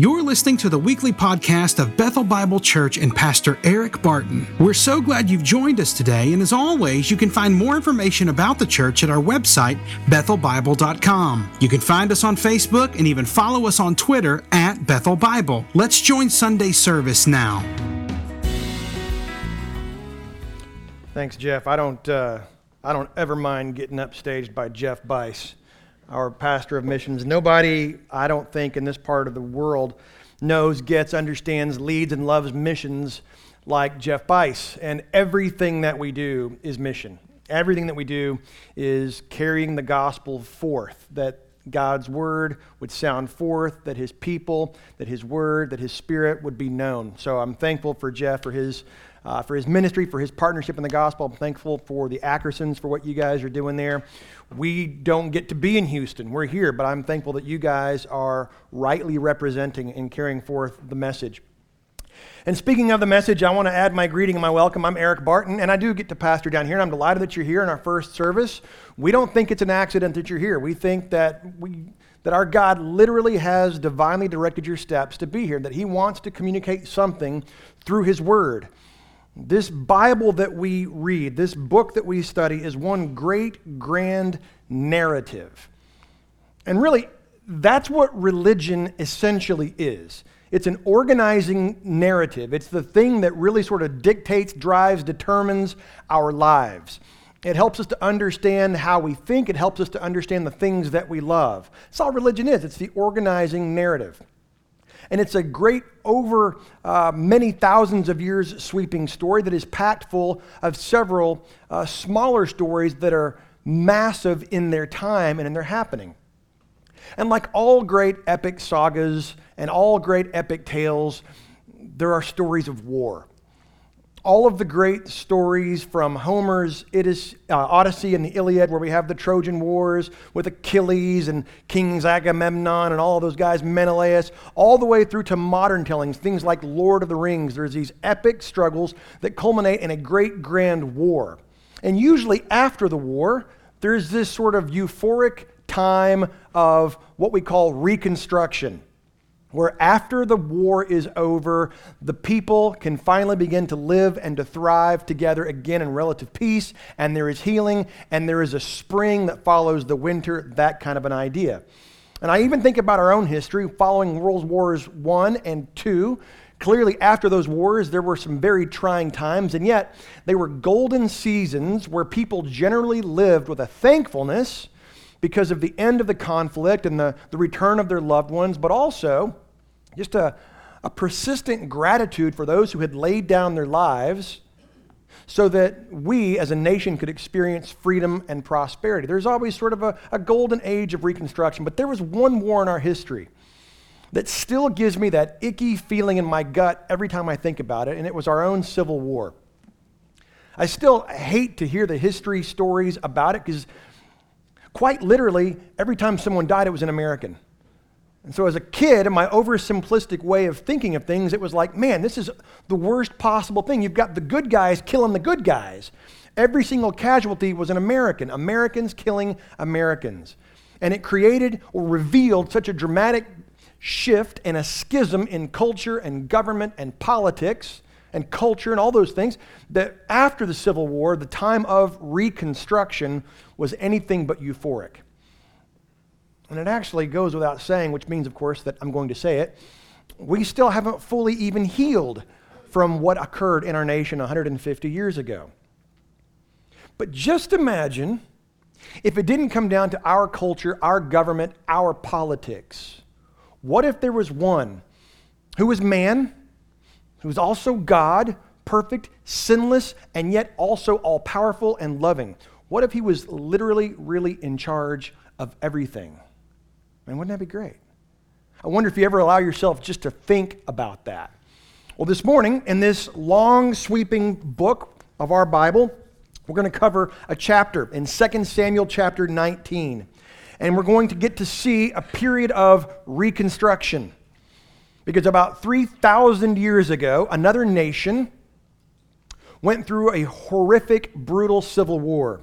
You're listening to the weekly podcast of Bethel Bible Church and Pastor Eric Barton. We're so glad you've joined us today, and as always, you can find more information about the church at our website, bethelbible.com. You can find us on Facebook and even follow us on Twitter at Bethel Bible. Let's join Sunday service now. Thanks, Jeff. I don't, uh, I don't ever mind getting upstaged by Jeff Bice our pastor of missions. Nobody, I don't think, in this part of the world knows, gets, understands, leads, and loves missions like Jeff Bice. And everything that we do is mission. Everything that we do is carrying the gospel forth, that God's word would sound forth, that his people, that his word, that his spirit would be known. So I'm thankful for Jeff for his uh, for his ministry, for his partnership in the gospel. I'm thankful for the Ackersons for what you guys are doing there. We don't get to be in Houston. We're here, but I'm thankful that you guys are rightly representing and carrying forth the message. And speaking of the message, I want to add my greeting and my welcome. I'm Eric Barton, and I do get to pastor down here, and I'm delighted that you're here in our first service. We don't think it's an accident that you're here. We think that we that our God literally has divinely directed your steps to be here, that He wants to communicate something through His Word. This Bible that we read, this book that we study, is one great grand narrative. And really, that's what religion essentially is. It's an organizing narrative. It's the thing that really sort of dictates, drives, determines our lives. It helps us to understand how we think. It helps us to understand the things that we love. That's all religion is. It's the organizing narrative. And it's a great, over uh, many thousands of years sweeping story that is packed full of several uh, smaller stories that are massive in their time and in their happening. And like all great epic sagas and all great epic tales, there are stories of war all of the great stories from Homer's uh, Odyssey and the Iliad, where we have the Trojan Wars with Achilles and Kings Agamemnon and all those guys, Menelaus, all the way through to modern tellings, things like Lord of the Rings. There's these epic struggles that culminate in a great grand war. And usually after the war, there's this sort of euphoric time of what we call reconstruction where after the war is over, the people can finally begin to live and to thrive together again in relative peace, and there is healing, and there is a spring that follows the winter, that kind of an idea. And I even think about our own history following World Wars I and II. Clearly, after those wars, there were some very trying times, and yet they were golden seasons where people generally lived with a thankfulness because of the end of the conflict and the, the return of their loved ones, but also just a, a persistent gratitude for those who had laid down their lives so that we as a nation could experience freedom and prosperity. There's always sort of a, a, golden age of Reconstruction, but there was one war in our history that still gives me that icky feeling in my gut every time I think about it, and it was our own Civil War. I still hate to hear the history stories about it because, quite literally, every time someone died, it was an American. And so, as a kid, in my oversimplistic way of thinking of things, it was like, man, this is the worst possible thing. You've got the good guys killing the good guys. Every single casualty was an American, Americans killing Americans. And it created or revealed such a dramatic shift and a schism in culture and government and politics and culture and all those things that after the Civil War, the time of Reconstruction was anything but euphoric. And it actually goes without saying, which means, of course, that I'm going to say it. We still haven't fully even healed from what occurred in our nation 150 years ago. But just imagine if it didn't come down to our culture, our government, our politics. What if there was one who was man, who was also God, perfect, sinless, and yet also all powerful and loving? What if he was literally, really in charge of everything? Man, wouldn't that be great? I wonder if you ever allow yourself just to think about that. Well, this morning, in this long, sweeping book of our Bible, we're going to cover a chapter in 2 Samuel chapter 19. And we're going to get to see a period of reconstruction. Because about 3,000 years ago, another nation went through a horrific, brutal civil war.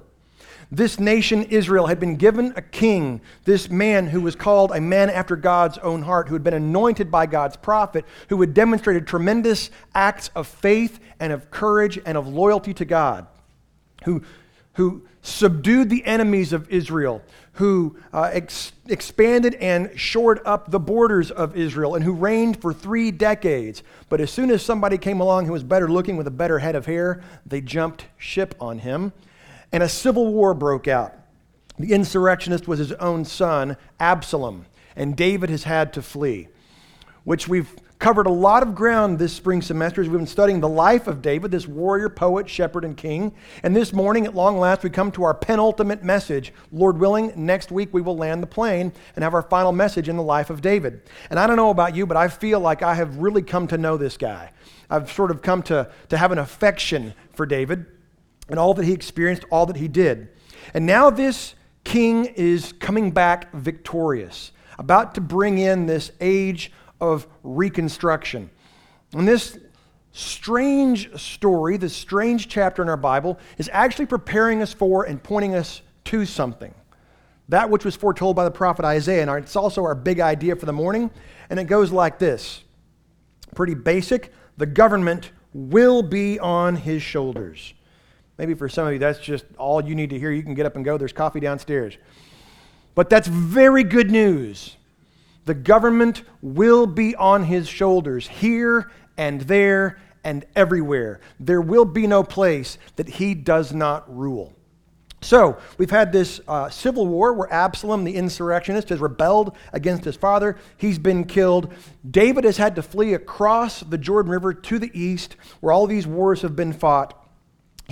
This nation, Israel, had been given a king, this man who was called a man after God's own heart, who had been anointed by God's prophet, who had demonstrated tremendous acts of faith and of courage and of loyalty to God, who, who subdued the enemies of Israel, who uh, ex- expanded and shored up the borders of Israel, and who reigned for three decades. But as soon as somebody came along who was better looking with a better head of hair, they jumped ship on him, and a civil war broke out. The insurrectionist was his own son, Absalom, and David has had to flee, which we've covered a lot of ground this spring semester as we've been studying the life of David, this warrior, poet, shepherd, and king. And this morning, at long last, we come to our penultimate message. Lord willing, next week we will land the plane and have our final message in the life of David. And I don't know about you, but I feel like I have really come to know this guy. I've sort of come to, to have an affection for David and all that he experienced, all that he did. And now this king is coming back victorious, about to bring in this age of reconstruction. And this strange story, this strange chapter in our Bible, is actually preparing us for and pointing us to something. That which was foretold by the prophet Isaiah. And it's also our big idea for the morning. And it goes like this pretty basic. The government will be on his shoulders. Maybe for some of you, that's just all you need to hear. You can get up and go. There's coffee downstairs. But that's very good news the government will be on his shoulders here and there and everywhere. There will be no place that he does not rule. So, we've had this uh, civil war where Absalom, the insurrectionist, has rebelled against his father. He's been killed. David has had to flee across the Jordan River to the east, where all these wars have been fought.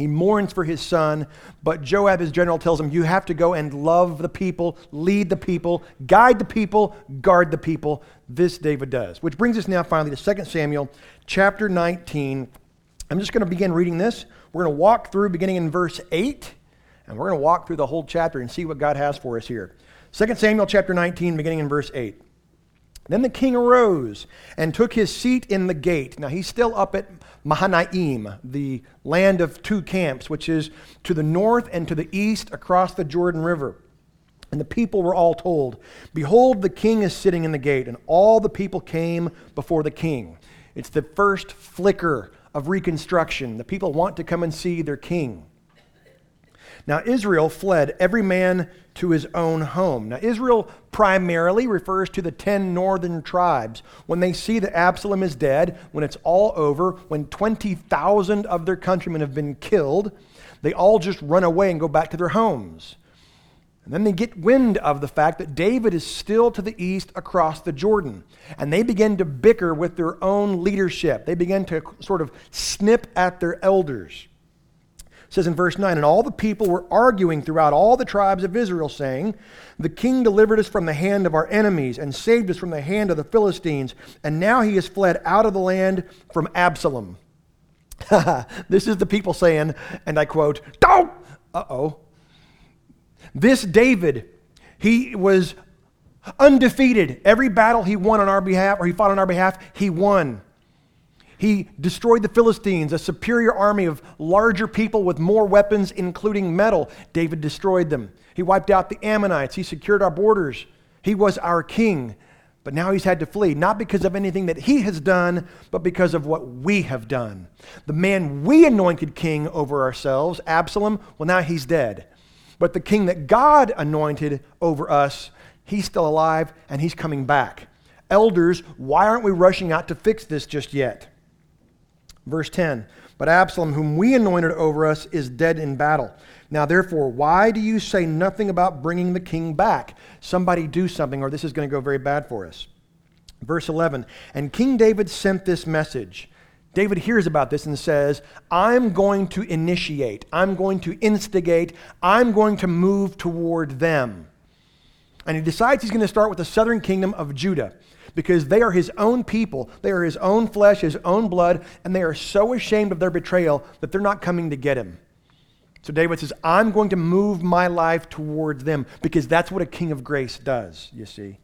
He mourns for his son, but Joab, his general, tells him, You have to go and love the people, lead the people, guide the people, guard the people. This David does. Which brings us now finally to 2 Samuel chapter 19. I'm just going to begin reading this. We're going to walk through beginning in verse 8, and we're going to walk through the whole chapter and see what God has for us here. 2 Samuel chapter 19, beginning in verse 8. Then the king arose and took his seat in the gate. Now he's still up at Mahanaim, the land of two camps, which is to the north and to the east across the Jordan River. And the people were all told, Behold, the king is sitting in the gate. And all the people came before the king. It's the first flicker of reconstruction. The people want to come and see their king. Now, Israel fled every man to his own home. Now, Israel primarily refers to the 10 northern tribes. When they see that Absalom is dead, when it's all over, when 20,000 of their countrymen have been killed, they all just run away and go back to their homes. And then they get wind of the fact that David is still to the east across the Jordan. And they begin to bicker with their own leadership. They begin to sort of snip at their elders says in verse 9, And all the people were arguing throughout all the tribes of Israel, saying, The king delivered us from the hand of our enemies and saved us from the hand of the Philistines, and now he has fled out of the land from Absalom. this is the people saying, and I quote, Don't! Uh oh. This David, he was undefeated. Every battle he won on our behalf, or he fought on our behalf, he won. He destroyed the Philistines, a superior army of larger people with more weapons, including metal. David destroyed them. He wiped out the Ammonites. He secured our borders. He was our king. But now he's had to flee, not because of anything that he has done, but because of what we have done. The man we anointed king over ourselves, Absalom, well, now he's dead. But the king that God anointed over us, he's still alive and he's coming back. Elders, why aren't we rushing out to fix this just yet? Verse 10 But Absalom, whom we anointed over us, is dead in battle. Now, therefore, why do you say nothing about bringing the king back? Somebody do something, or this is going to go very bad for us. Verse 11 And King David sent this message. David hears about this and says, I'm going to initiate, I'm going to instigate, I'm going to move toward them. And he decides he's going to start with the southern kingdom of Judah because they are his own people. They are his own flesh, his own blood, and they are so ashamed of their betrayal that they're not coming to get him. So David says, I'm going to move my life towards them because that's what a king of grace does, you see.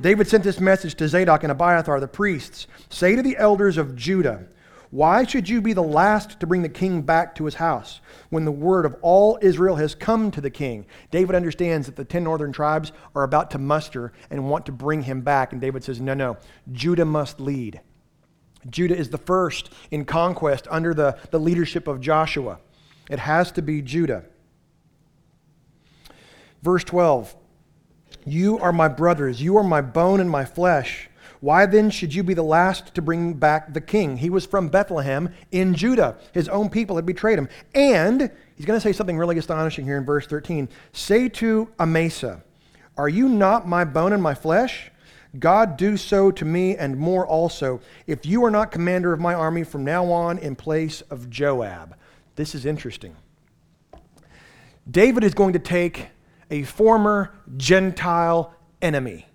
David sent this message to Zadok and Abiathar, the priests Say to the elders of Judah, Why should you be the last to bring the king back to his house when the word of all Israel has come to the king? David understands that the 10 northern tribes are about to muster and want to bring him back. And David says, No, no, Judah must lead. Judah is the first in conquest under the, the leadership of Joshua. It has to be Judah. Verse 12 You are my brothers, you are my bone and my flesh. Why then should you be the last to bring back the king? He was from Bethlehem in Judah. His own people had betrayed him. And he's going to say something really astonishing here in verse 13. Say to Amasa, Are you not my bone and my flesh? God do so to me and more also, if you are not commander of my army from now on in place of Joab. This is interesting. David is going to take a former Gentile enemy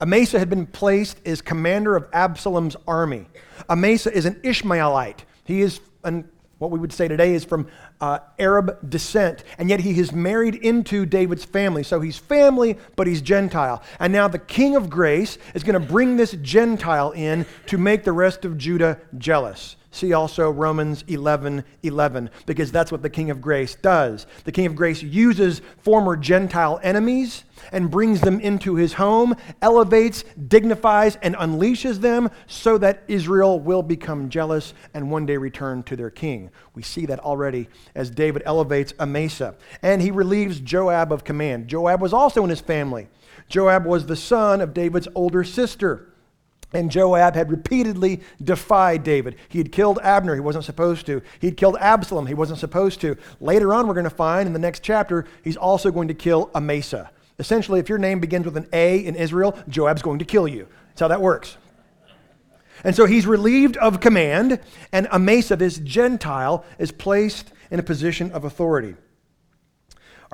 Amasa had been placed as commander of Absalom's army. Amasa is an Ishmaelite. He is an, what we would say today is from uh, Arab descent, and yet he is married into David's family. So he's family, but he's Gentile. And now the king of grace is going to bring this Gentile in to make the rest of Judah jealous. See also Romans 11 11, because that's what the King of Grace does. The King of Grace uses former Gentile enemies and brings them into his home, elevates, dignifies, and unleashes them so that Israel will become jealous and one day return to their king. We see that already as David elevates Amasa. And he relieves Joab of command. Joab was also in his family. Joab was the son of David's older sister. And Joab had repeatedly defied David. He had killed Abner, he wasn't supposed to. He'd killed Absalom, he wasn't supposed to. Later on, we're going to find in the next chapter, he's also going to kill Amasa. Essentially, if your name begins with an A in Israel, Joab's going to kill you. That's how that works. And so he's relieved of command, and Amasa, this Gentile, is placed in a position of authority.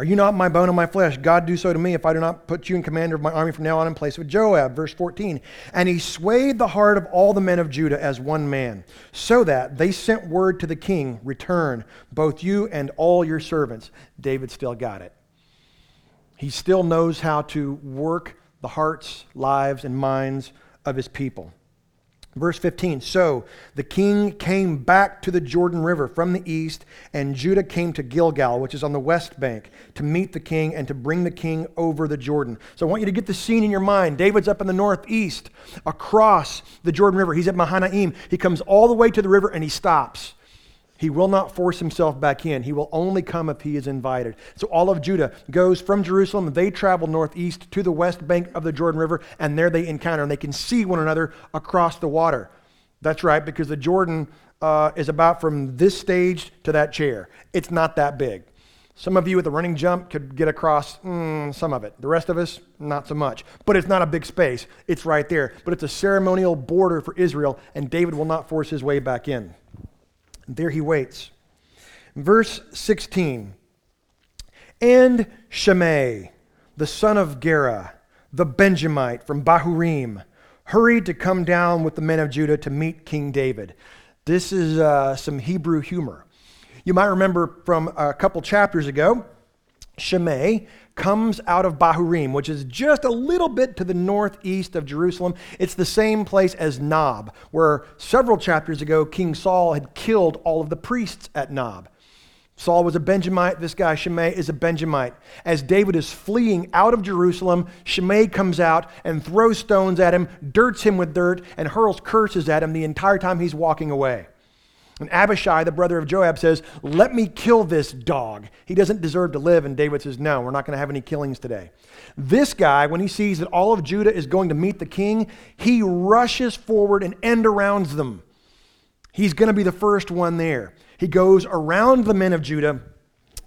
Are you not my bone and my flesh? God do so to me if I do not put you in commander of my army from now on in place of Joab. Verse 14. And he swayed the heart of all the men of Judah as one man, so that they sent word to the king, Return, both you and all your servants. David still got it. He still knows how to work the hearts, lives, and minds of his people. Verse 15 So the king came back to the Jordan River from the east, and Judah came to Gilgal, which is on the west bank, to meet the king and to bring the king over the Jordan. So I want you to get the scene in your mind. David's up in the northeast, across the Jordan River. He's at Mahanaim. He comes all the way to the river and he stops. He will not force himself back in. He will only come if he is invited. So all of Judah goes from Jerusalem. They travel northeast to the west bank of the Jordan River, and there they encounter, and they can see one another across the water. That's right, because the Jordan uh, is about from this stage to that chair. It's not that big. Some of you with a running jump could get across mm, some of it. The rest of us, not so much. But it's not a big space. It's right there. But it's a ceremonial border for Israel, and David will not force his way back in. There he waits. Verse 16 And Shimei, the son of Gera, the Benjamite from Bahurim, hurried to come down with the men of Judah to meet King David. This is uh, some Hebrew humor. You might remember from a couple chapters ago, Shimei comes out of Bahurim, which is just a little bit to the northeast of Jerusalem. It's the same place as Nob, where several chapters ago King Saul had killed all of the priests at Nob. Saul was a Benjamite. This guy, Shimei, is a Benjamite. As David is fleeing out of Jerusalem, Shimei comes out and throws stones at him, dirts him with dirt, and hurls curses at him the entire time he's walking away. And Abishai, the brother of Joab, says, Let me kill this dog. He doesn't deserve to live. And David says, No, we're not going to have any killings today. This guy, when he sees that all of Judah is going to meet the king, he rushes forward and end arounds them. He's going to be the first one there. He goes around the men of Judah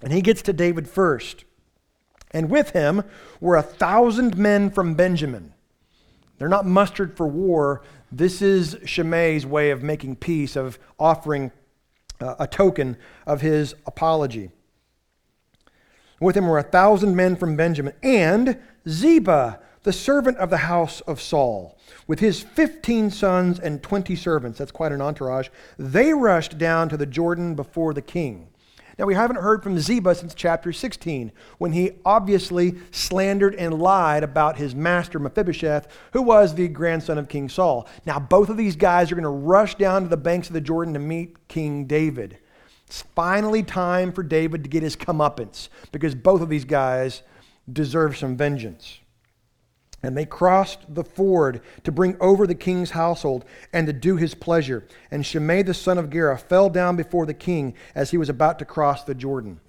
and he gets to David first. And with him were a thousand men from Benjamin. They're not mustered for war, this is Shimei's way of making peace, of offering uh, a token of his apology. With him were a thousand men from Benjamin, and Ziba, the servant of the house of Saul, with his fifteen sons and twenty servants. That's quite an entourage. They rushed down to the Jordan before the king. Now, we haven't heard from Ziba since chapter 16, when he obviously slandered and lied about his master Mephibosheth, who was the grandson of King Saul. Now, both of these guys are going to rush down to the banks of the Jordan to meet King David. It's finally time for David to get his comeuppance because both of these guys deserve some vengeance. And they crossed the ford to bring over the king's household and to do his pleasure. And Shimei the son of Gera fell down before the king as he was about to cross the Jordan.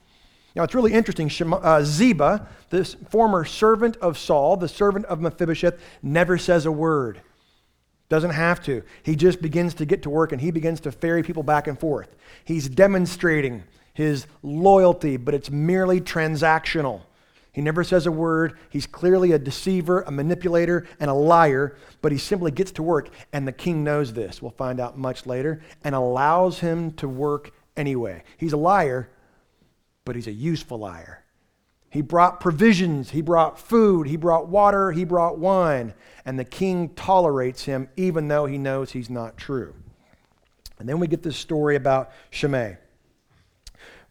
Now it's really interesting. uh, Ziba, this former servant of Saul, the servant of Mephibosheth, never says a word. Doesn't have to. He just begins to get to work and he begins to ferry people back and forth. He's demonstrating his loyalty, but it's merely transactional. He never says a word. He's clearly a deceiver, a manipulator, and a liar, but he simply gets to work, and the king knows this. We'll find out much later, and allows him to work anyway. He's a liar, but he's a useful liar. He brought provisions, he brought food, he brought water, he brought wine, and the king tolerates him even though he knows he's not true. And then we get this story about Shimei.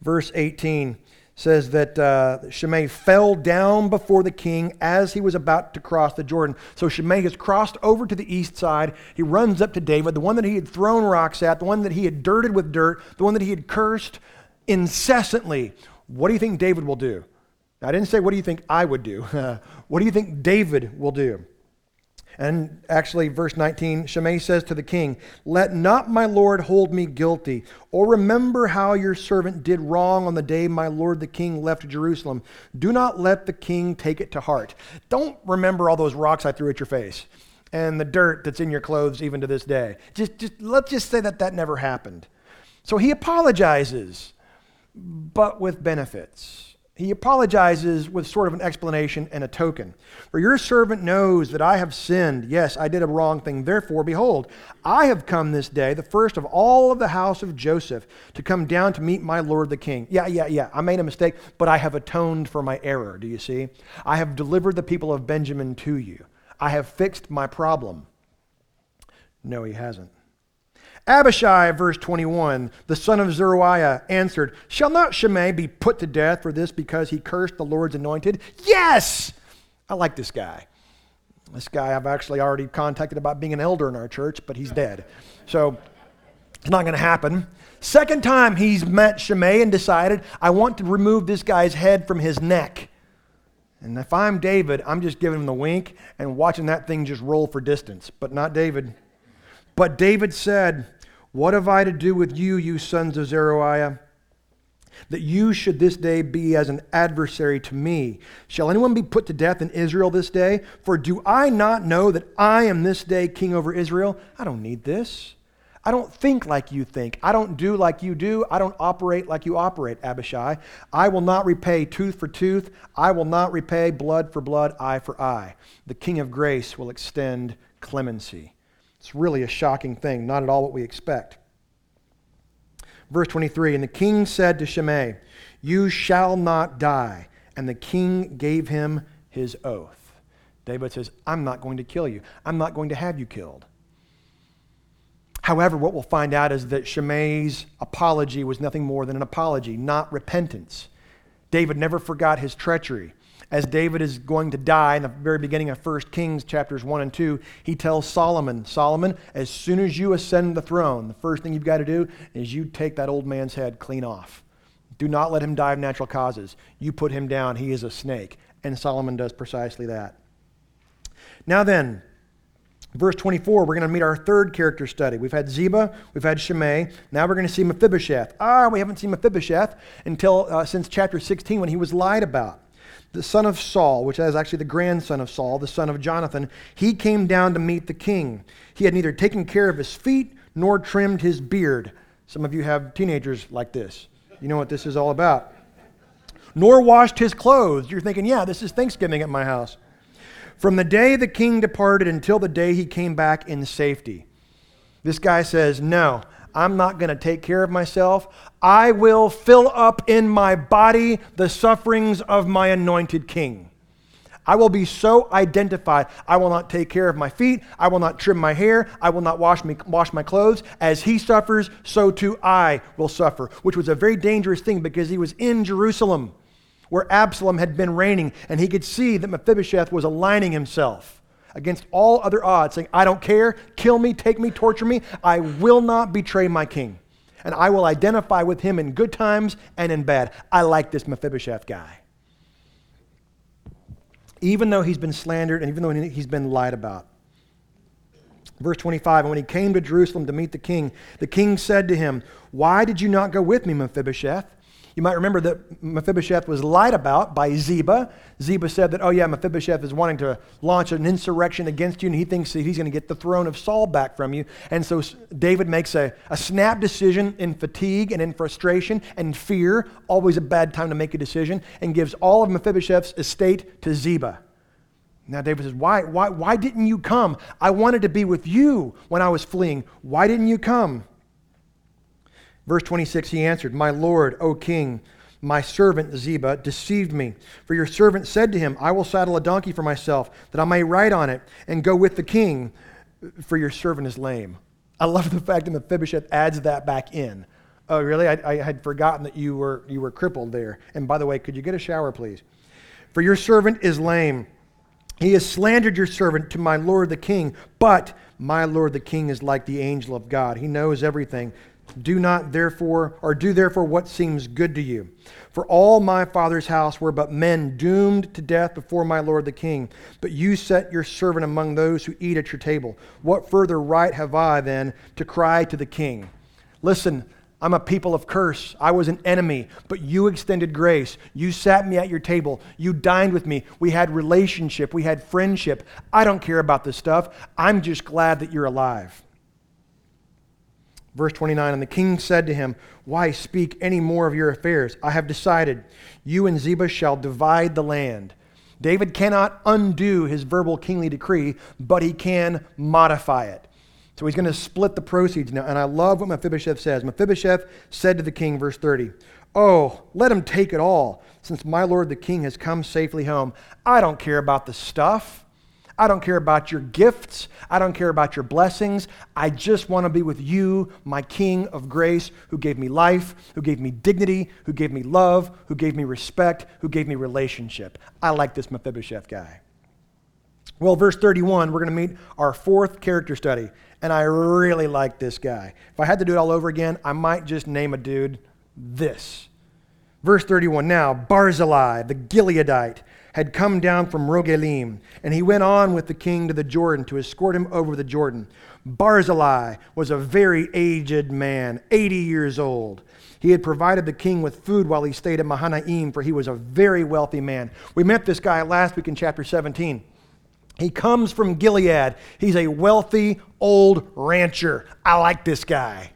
Verse 18 says that uh, Shimei fell down before the king as he was about to cross the Jordan. So Shimei has crossed over to the east side. He runs up to David, the one that he had thrown rocks at, the one that he had dirted with dirt, the one that he had cursed incessantly. What do you think David will do? I didn't say, what do you think I would do? what do you think David will do? And actually, verse 19, Shimei says to the king, Let not my lord hold me guilty, or remember how your servant did wrong on the day my lord the king left Jerusalem. Do not let the king take it to heart. Don't remember all those rocks I threw at your face and the dirt that's in your clothes even to this day. Just, just let's just say that that never happened. So he apologizes, but with benefits he apologizes with sort of an explanation and a token. For your servant knows that I have sinned. Yes, I did a wrong thing. Therefore, behold, I have come this day, the first of all of the house of Joseph, to come down to meet my Lord the king. Yeah, yeah, yeah. I made a mistake, but I have atoned for my error. Do you see? I have delivered the people of Benjamin to you. I have fixed my problem. No, he hasn't. Abishai, verse 21, the son of Zeruiah, answered, Shall not Shimei be put to death for this because he cursed the Lord's anointed? Yes! I like this guy. This guy I've actually already contacted about being an elder in our church, but he's dead. So it's not going to happen. Second time he's met Shimei and decided, I want to remove this guy's head from his neck. And if I'm David, I'm just giving him the wink and watching that thing just roll for distance, but not David. But David said, What have I to do with you, you sons of Zeruiah? That you should this day be as an adversary to me. Shall anyone be put to death in Israel this day? For do I not know that I am this day king over Israel? I don't need this. I don't think like you think. I don't do like you do. I don't operate like you operate, Abishai. I will not repay tooth for tooth. I will not repay blood for blood, eye for eye. The King of grace will extend clemency. It's really a shocking thing, not at all what we expect. Verse 23 And the king said to Shimei, You shall not die. And the king gave him his oath. David says, I'm not going to kill you, I'm not going to have you killed. However, what we'll find out is that Shimei's apology was nothing more than an apology, not repentance. David never forgot his treachery as David is going to die in the very beginning of 1 Kings chapters 1 and 2, he tells Solomon, Solomon, as soon as you ascend the throne, the first thing you've got to do is you take that old man's head clean off. Do not let him die of natural causes. You put him down, he is a snake. And Solomon does precisely that. Now then, verse 24, we're going to meet our third character study. We've had Ziba, we've had Shimei. Now we're going to see Mephibosheth. Ah, we haven't seen Mephibosheth until uh, since chapter 16 when he was lied about the son of Saul, which is actually the grandson of Saul, the son of Jonathan, he came down to meet the king. He had neither taken care of his feet nor trimmed his beard. Some of you have teenagers like this. You know what this is all about. Nor washed his clothes. You're thinking, yeah, this is Thanksgiving at my house. From the day the king departed until the day he came back in safety. This guy says, no, I'm not going to take care of myself. I will fill up in my body the sufferings of my anointed king. I will be so identified. I will not take care of my feet. I will not trim my hair. I will not wash, me, wash my clothes. As he suffers, so too I will suffer, which was a very dangerous thing because he was in Jerusalem where Absalom had been reigning, and he could see that Mephibosheth was aligning himself against all other odds, saying, I don't care, kill me, take me, torture me. I will not betray my king. And I will identify with him in good times and in bad. I like this Mephibosheth guy even though he's been slandered and even though he's been lied about. Verse 25, and when he came to Jerusalem to meet the king, the king said to him, Why did you not go with me, Mephibosheth? You might remember that Mephibosheth was lied about by Ziba. Ziba said that, oh, yeah, Mephibosheth is wanting to launch an insurrection against you, and he thinks that he's going to get the throne of Saul back from you. And so David makes a, a snap decision in fatigue and in frustration and fear, always a bad time to make a decision, and gives all of Mephibosheth's estate to Ziba. Now David says, why, why, why didn't you come? I wanted to be with you when I was fleeing. Why didn't you come? Verse 26, he answered, My Lord, O king, my servant Ziba deceived me. For your servant said to him, I will saddle a donkey for myself, that I may ride on it and go with the king, for your servant is lame. I love the fact that Mephibosheth adds that back in. Oh, really? I, I had forgotten that you were, you were crippled there. And by the way, could you get a shower, please? For your servant is lame. He has slandered your servant to my lord the king, but my lord the king is like the angel of God. He knows everything. Do not therefore, or do therefore what seems good to you. For all my father's house were but men doomed to death before my lord the king. But you set your servant among those who eat at your table. What further right have I then to cry to the king? Listen, I'm a people of curse. I was an enemy, but you extended grace. You sat me at your table. You dined with me. We had relationship. We had friendship. I don't care about this stuff. I'm just glad that you're alive. Verse 29 And the king said to him, Why speak any more of your affairs? I have decided. You and Ziba shall divide the land. David cannot undo his verbal kingly decree, but he can modify it. So he's going to split the proceeds now. And I love what Mephibosheth says. Mephibosheth said to the king, verse 30, Oh, let him take it all, since my lord the king has come safely home. I don't care about the stuff. I don't care about your gifts. I don't care about your blessings. I just want to be with you, my King of grace, who gave me life, who gave me dignity, who gave me love, who gave me respect, who gave me relationship. I like this Mephibosheth guy. Well, verse 31, we're going to meet our fourth character study, and I really like this guy. If I had to do it all over again, I might just name a dude this. Verse 31 Now, Barzillai, the Gileadite, had come down from Rogelim, and he went on with the king to the Jordan to escort him over the Jordan. Barzillai was a very aged man, 80 years old. He had provided the king with food while he stayed at Mahanaim, for he was a very wealthy man. We met this guy last week in chapter 17. He comes from Gilead. He's a wealthy old rancher. I like this guy.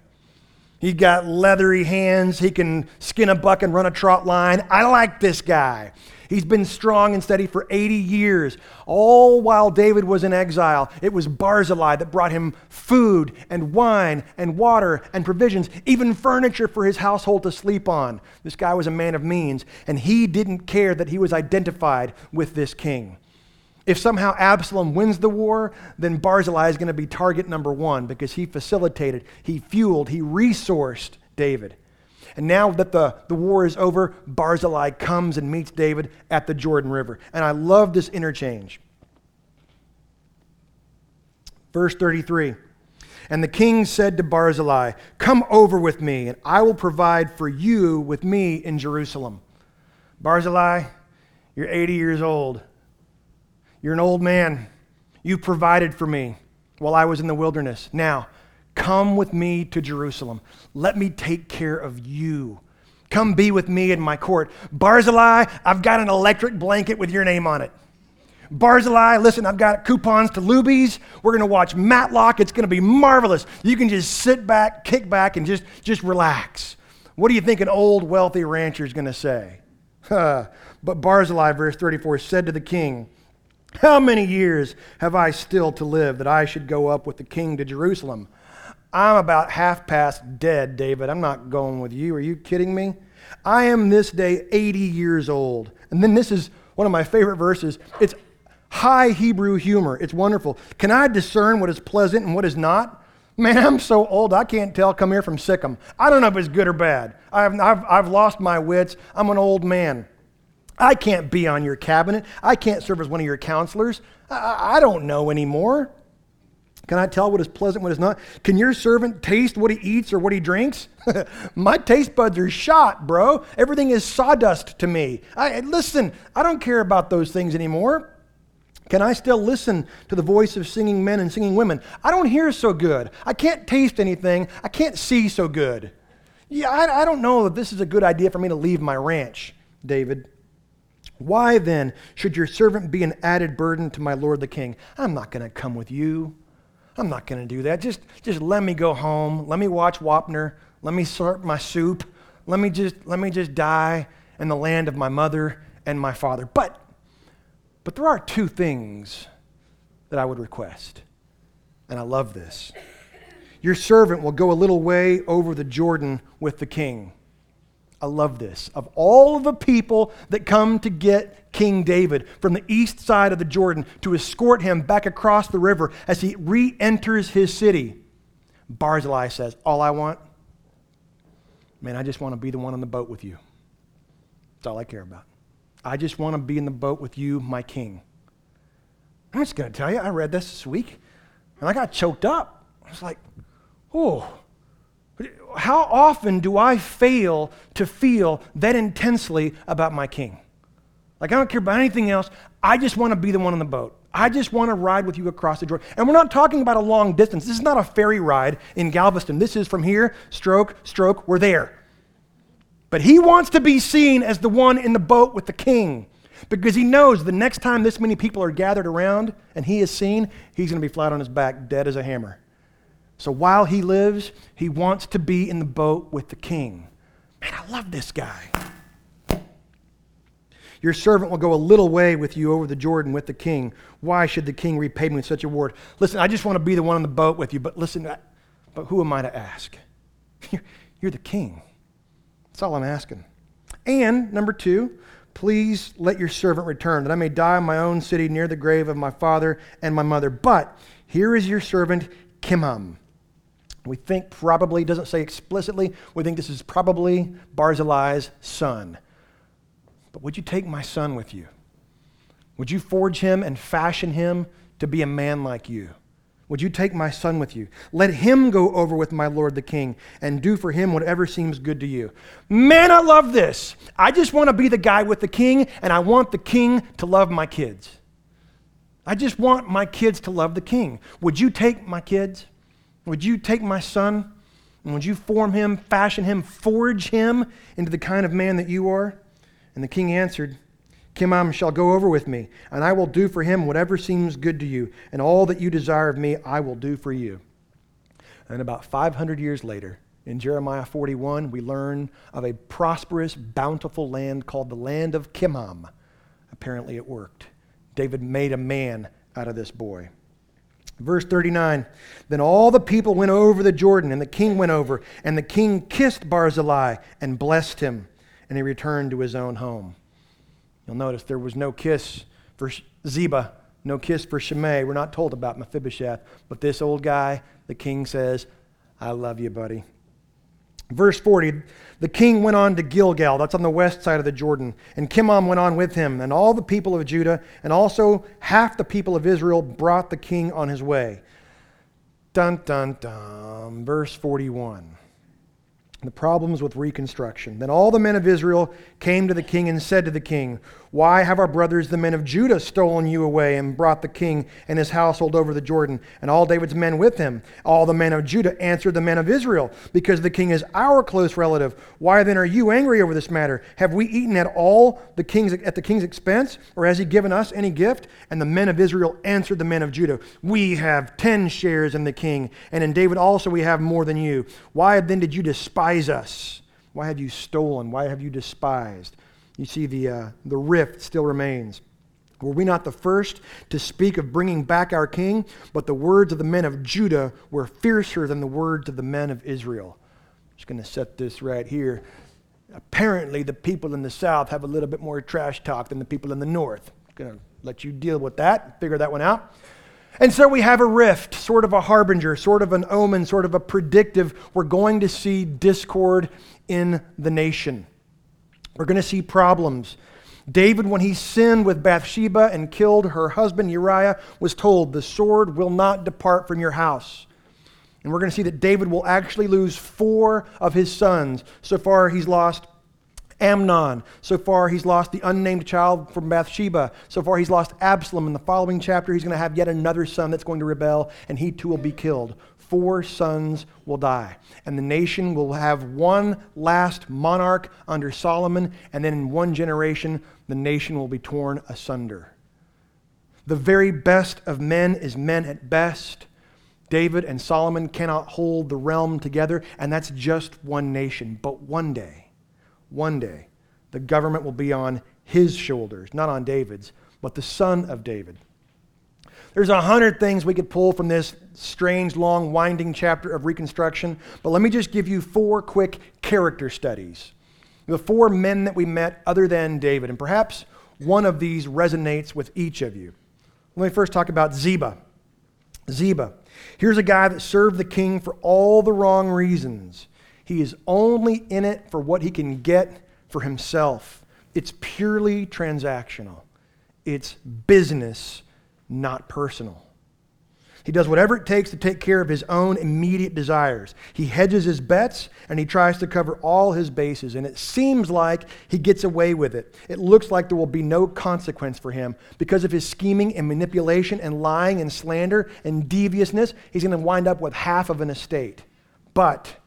He's got leathery hands. He can skin a buck and run a trot line. I like this guy. He's been strong and steady for 80 years. All while David was in exile, it was Barzillai that brought him food and wine and water and provisions, even furniture for his household to sleep on. This guy was a man of means, and he didn't care that he was identified with this king. If somehow Absalom wins the war, then Barzillai is going to be target number one because he facilitated, he fueled, he resourced David. And now that the, the war is over, Barzillai comes and meets David at the Jordan River. And I love this interchange. Verse 33 And the king said to Barzillai, Come over with me, and I will provide for you with me in Jerusalem. Barzillai, you're 80 years old. You're an old man. You provided for me while I was in the wilderness. Now, Come with me to Jerusalem. Let me take care of you. Come be with me in my court. Barzillai, I've got an electric blanket with your name on it. Barzillai, listen, I've got coupons to Luby's. We're going to watch Matlock. It's going to be marvelous. You can just sit back, kick back, and just, just relax. What do you think an old, wealthy rancher is going to say? but Barzillai, verse 34, said to the king, How many years have I still to live that I should go up with the king to Jerusalem? I'm about half past dead, David. I'm not going with you. Are you kidding me? I am this day 80 years old. And then this is one of my favorite verses. It's high Hebrew humor. It's wonderful. Can I discern what is pleasant and what is not? Man, I'm so old, I can't tell. Come here from Sikkim. I don't know if it's good or bad. I've, I've, I've lost my wits. I'm an old man. I can't be on your cabinet. I can't serve as one of your counselors. I, I don't know anymore. Can I tell what is pleasant, what is not? Can your servant taste what he eats or what he drinks? My taste buds are shot, bro. Everything is sawdust to me. I, listen, I don't care about those things anymore. Can I still listen to the voice of singing men and singing women? I don't hear so good. I can't taste anything. I can't see so good. Yeah, I, I don't know that this is a good idea for me to leave my ranch, David. Why then should your servant be an added burden to my lord the king? I'm not going to come with you. I'm not going to do that. Just, just let me go home. Let me watch Wapner. Let me slurp my soup. Let me just, let me just die in the land of my mother and my father. But, but there are two things that I would request. And I love this. Your servant will go a little way over the Jordan with the king. I love this. Of all of the people that come to get King David from the east side of the Jordan to escort him back across the river as he re enters his city, Barzillai says, All I want, man, I just want to be the one on the boat with you. That's all I care about. I just want to be in the boat with you, my king. I'm just going to tell you, I read this this week and I got choked up. I was like, oh, how often do I fail to feel that intensely about my king? Like, I don't care about anything else. I just want to be the one on the boat. I just want to ride with you across the Jordan. And we're not talking about a long distance. This is not a ferry ride in Galveston. This is from here, stroke, stroke, we're there. But he wants to be seen as the one in the boat with the king because he knows the next time this many people are gathered around and he is seen, he's going to be flat on his back, dead as a hammer. So while he lives, he wants to be in the boat with the king. Man, I love this guy. Your servant will go a little way with you over the Jordan with the king. Why should the king repay me with such a reward? Listen, I just want to be the one on the boat with you, but listen, but who am I to ask? You're the king. That's all I'm asking. And number two, please let your servant return, that I may die in my own city near the grave of my father and my mother. But here is your servant, Kimham. We think probably, doesn't say explicitly, we think this is probably Barzillai's son. But would you take my son with you? Would you forge him and fashion him to be a man like you? Would you take my son with you? Let him go over with my lord the king and do for him whatever seems good to you. Man, I love this. I just want to be the guy with the king, and I want the king to love my kids. I just want my kids to love the king. Would you take my kids? Would you take my son? And would you form him, fashion him, forge him into the kind of man that you are? And the king answered, Kimham shall go over with me, and I will do for him whatever seems good to you, and all that you desire of me I will do for you. And about 500 years later, in Jeremiah 41, we learn of a prosperous, bountiful land called the land of Kimham. Apparently, it worked. David made a man out of this boy. Verse 39 Then all the people went over the Jordan, and the king went over, and the king kissed Barzillai and blessed him, and he returned to his own home. You'll notice there was no kiss for Ziba, no kiss for Shimei. We're not told about Mephibosheth, but this old guy, the king says, I love you, buddy. Verse 40 The king went on to Gilgal, that's on the west side of the Jordan, and Kimham went on with him, and all the people of Judah, and also half the people of Israel brought the king on his way. Dun, dun, dun. Verse 41 the problems with reconstruction. Then all the men of Israel came to the king and said to the king, Why have our brothers, the men of Judah, stolen you away and brought the king and his household over the Jordan, and all David's men with him? All the men of Judah answered the men of Israel, Because the king is our close relative. Why then are you angry over this matter? Have we eaten at all the king's, at the king's expense, or has he given us any gift? And the men of Israel answered the men of Judah, We have ten shares in the king, and in David also we have more than you. Why then did you despise? Despise us? Why have you stolen? Why have you despised? You see, the, uh, the rift still remains. Were we not the first to speak of bringing back our king? But the words of the men of Judah were fiercer than the words of the men of Israel. I'm just going to set this right here. Apparently, the people in the South have a little bit more trash talk than the people in the North. I'm going to let you deal with that, figure that one out. And so we have a rift, sort of a harbinger, sort of an omen, sort of a predictive. We're going to see discord in the nation. We're going to see problems. David, when he sinned with Bathsheba and killed her husband Uriah, was told, The sword will not depart from your house. And we're going to see that David will actually lose four of his sons. So far, he's lost Amnon. So far, he's lost the unnamed child from Bathsheba. So far, he's lost Absalom. In the following chapter, he's going to have yet another son that's going to rebel, and he too will be killed. Four sons will die. And the nation will have one last monarch under Solomon, and then in one generation, the nation will be torn asunder. The very best of men is men at best. David and Solomon cannot hold the realm together, and that's just one nation. But one day, one day, the government will be on his shoulders, not on David's, but the son of David. There's a hundred things we could pull from this strange, long, winding chapter of Reconstruction, but let me just give you four quick character studies. The four men that we met other than David, and perhaps one of these resonates with each of you. Let me first talk about Ziba. Ziba. Here's a guy that served the king for all the wrong reasons. He is only in it for what he can get for himself. It's purely transactional, it's business, not personal. He does whatever it takes to take care of his own immediate desires. He hedges his bets and he tries to cover all his bases. And it seems like he gets away with it. It looks like there will be no consequence for him. Because of his scheming and manipulation and lying and slander and deviousness, he's going to wind up with half of an estate. But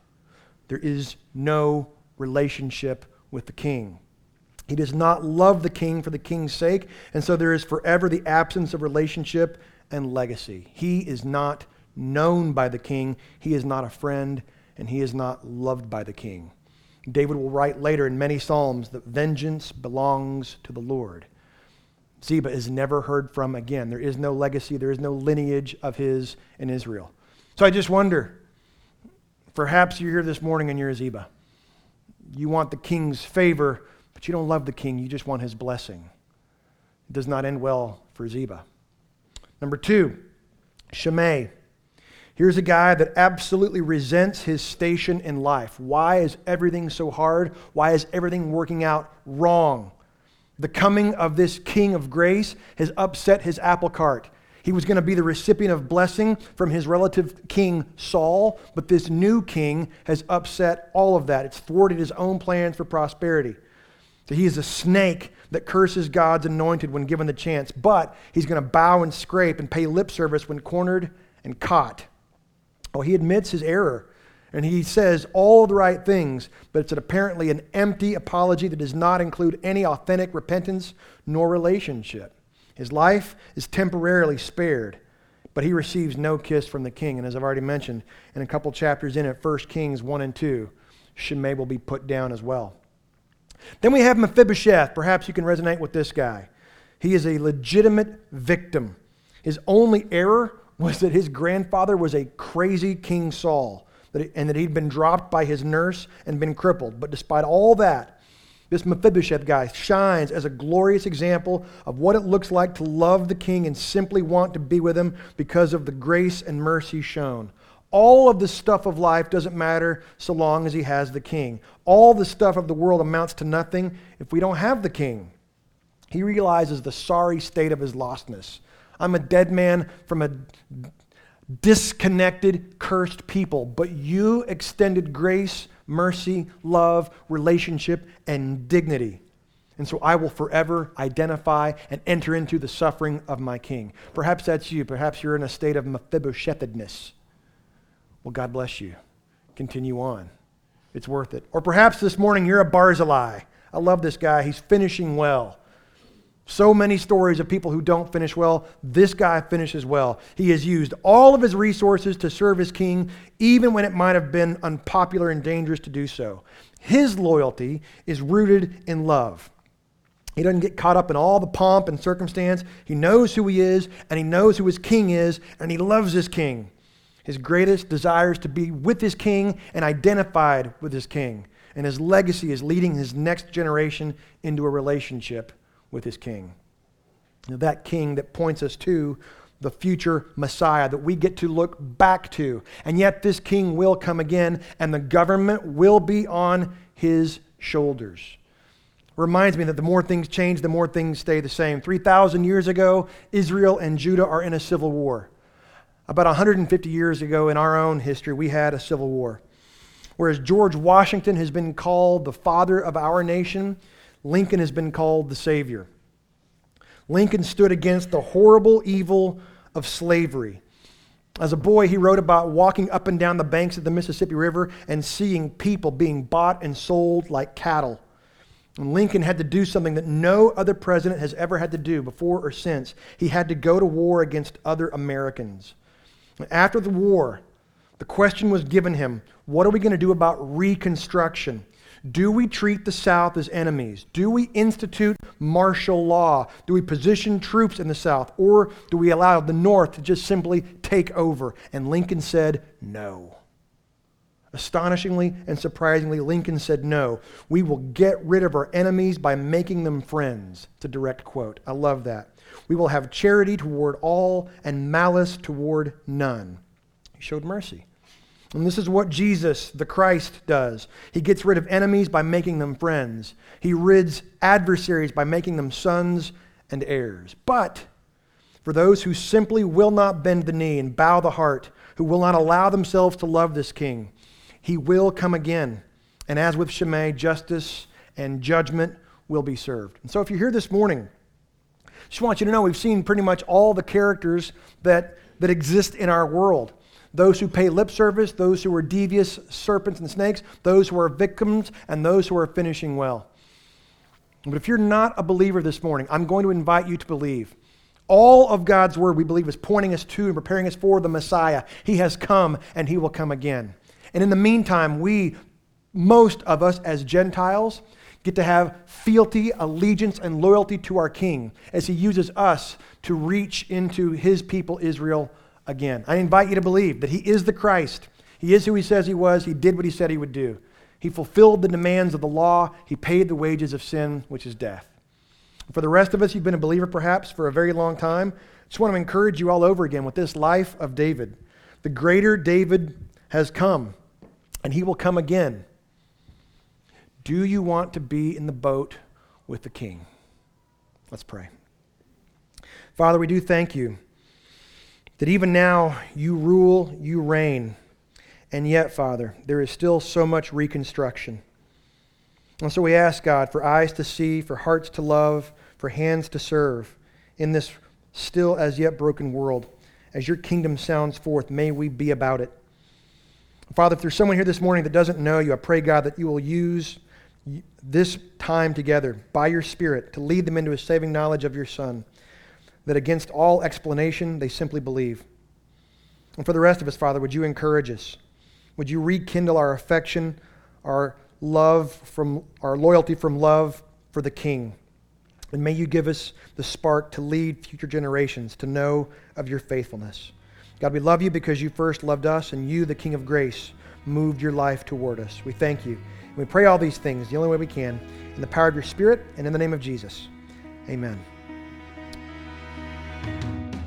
there is no relationship with the king. He does not love the king for the king's sake, and so there is forever the absence of relationship and legacy. He is not known by the king, he is not a friend, and he is not loved by the king. David will write later in many Psalms that vengeance belongs to the Lord. Ziba is never heard from again. There is no legacy, there is no lineage of his in Israel. So I just wonder Perhaps you're here this morning and you're a Ziba. You want the king's favor, but you don't love the king. You just want his blessing. It does not end well for Ziba. Number two, Shimei. Here's a guy that absolutely resents his station in life. Why is everything so hard? Why is everything working out wrong? The coming of this king of grace has upset his apple cart. He was going to be the recipient of blessing from his relative king Saul, but this new king has upset all of that. It's thwarted his own plans for prosperity. So he is a snake that curses God's anointed when given the chance, but he's going to bow and scrape and pay lip service when cornered and caught. Oh, he admits his error and he says all the right things, but it's apparently an empty apology that does not include any authentic repentance nor relationship. His life is temporarily spared, but he receives no kiss from the king. And as I've already mentioned in a couple chapters in it, 1 Kings 1 and 2, Shimei will be put down as well. Then we have Mephibosheth. Perhaps you can resonate with this guy. He is a legitimate victim. His only error was that his grandfather was a crazy King Saul and that he'd been dropped by his nurse and been crippled. But despite all that, this Mephibosheth guy shines as a glorious example of what it looks like to love the king and simply want to be with him because of the grace and mercy shown. All of the stuff of life doesn't matter so long as he has the king. All the stuff of the world amounts to nothing if we don't have the king. He realizes the sorry state of his lostness. I'm a dead man from a disconnected, cursed people, but you extended grace mercy, love, relationship, and dignity. And so I will forever identify and enter into the suffering of my king. Perhaps that's you. Perhaps you're in a state of Mephiboshethedness. Well, God bless you. Continue on. It's worth it. Or perhaps this morning you're a Barzillai. I love this guy. He's finishing well. So many stories of people who don't finish well. This guy finishes well. He has used all of his resources to serve his king, even when it might have been unpopular and dangerous to do so. His loyalty is rooted in love. He doesn't get caught up in all the pomp and circumstance. He knows who he is, and he knows who his king is, and he loves his king. His greatest desire is to be with his king and identified with his king. And his legacy is leading his next generation into a relationship with his king. That king that points us to the future Messiah that we get to look back to. And yet, this king will come again, and the government will be on his shoulders. Reminds me that the more things change, the more things stay the same. 3,000 years ago, Israel and Judah are in a civil war. About 150 years ago, in our own history, we had a civil war. Whereas George Washington has been called the father of our nation, Lincoln has been called the Savior. Lincoln stood against the horrible evil of slavery. As a boy, he wrote about walking up and down the banks of the Mississippi River and seeing people being bought and sold like cattle. And Lincoln had to do something that no other president has ever had to do before or since. He had to go to war against other Americans. After the war, the question was given him what are we going to do about Reconstruction? Do we treat the South as enemies? Do we institute martial law? Do we position troops in the South? Or do we allow the North to just simply take over? And Lincoln said, no. Astonishingly and surprisingly, Lincoln said, no. We will get rid of our enemies by making them friends. It's a direct quote. I love that. We will have charity toward all and malice toward none. He showed mercy. And this is what Jesus, the Christ, does. He gets rid of enemies by making them friends, he rids adversaries by making them sons and heirs. But for those who simply will not bend the knee and bow the heart, who will not allow themselves to love this king, he will come again. And as with Shimei, justice and judgment will be served. And so if you're here this morning, just want you to know we've seen pretty much all the characters that, that exist in our world those who pay lip service, those who are devious serpents and snakes, those who are victims, and those who are finishing well. But if you're not a believer this morning, I'm going to invite you to believe. All of God's word, we believe, is pointing us to and preparing us for the Messiah. He has come and he will come again. And in the meantime, we, most of us as Gentiles, get to have fealty, allegiance, and loyalty to our King as he uses us to reach into his people, Israel, again. I invite you to believe that he is the Christ. He is who he says he was. He did what he said he would do. He fulfilled the demands of the law. He paid the wages of sin, which is death. For the rest of us, you've been a believer perhaps for a very long time. I just want to encourage you all over again with this life of David. The greater David has come, and he will come again. Do you want to be in the boat with the king? Let's pray. Father, we do thank you that even now you rule, you reign. And yet, Father, there is still so much reconstruction. And so we ask God for eyes to see, for hearts to love, for hands to serve in this still as yet broken world. As your kingdom sounds forth, may we be about it. Father, if there's someone here this morning that doesn't know you, I pray, God, that you will use this time together by your Spirit to lead them into a saving knowledge of your Son that against all explanation, they simply believe. And for the rest of us, Father, would you encourage us? Would you rekindle our affection, our love from our loyalty from love for the King? And may you give us the spark to lead future generations to know of your faithfulness. God, we love you because you first loved us, and you, the King of grace, moved your life toward us. We thank you. And we pray all these things the only way we can in the power of your Spirit and in the name of Jesus. Amen.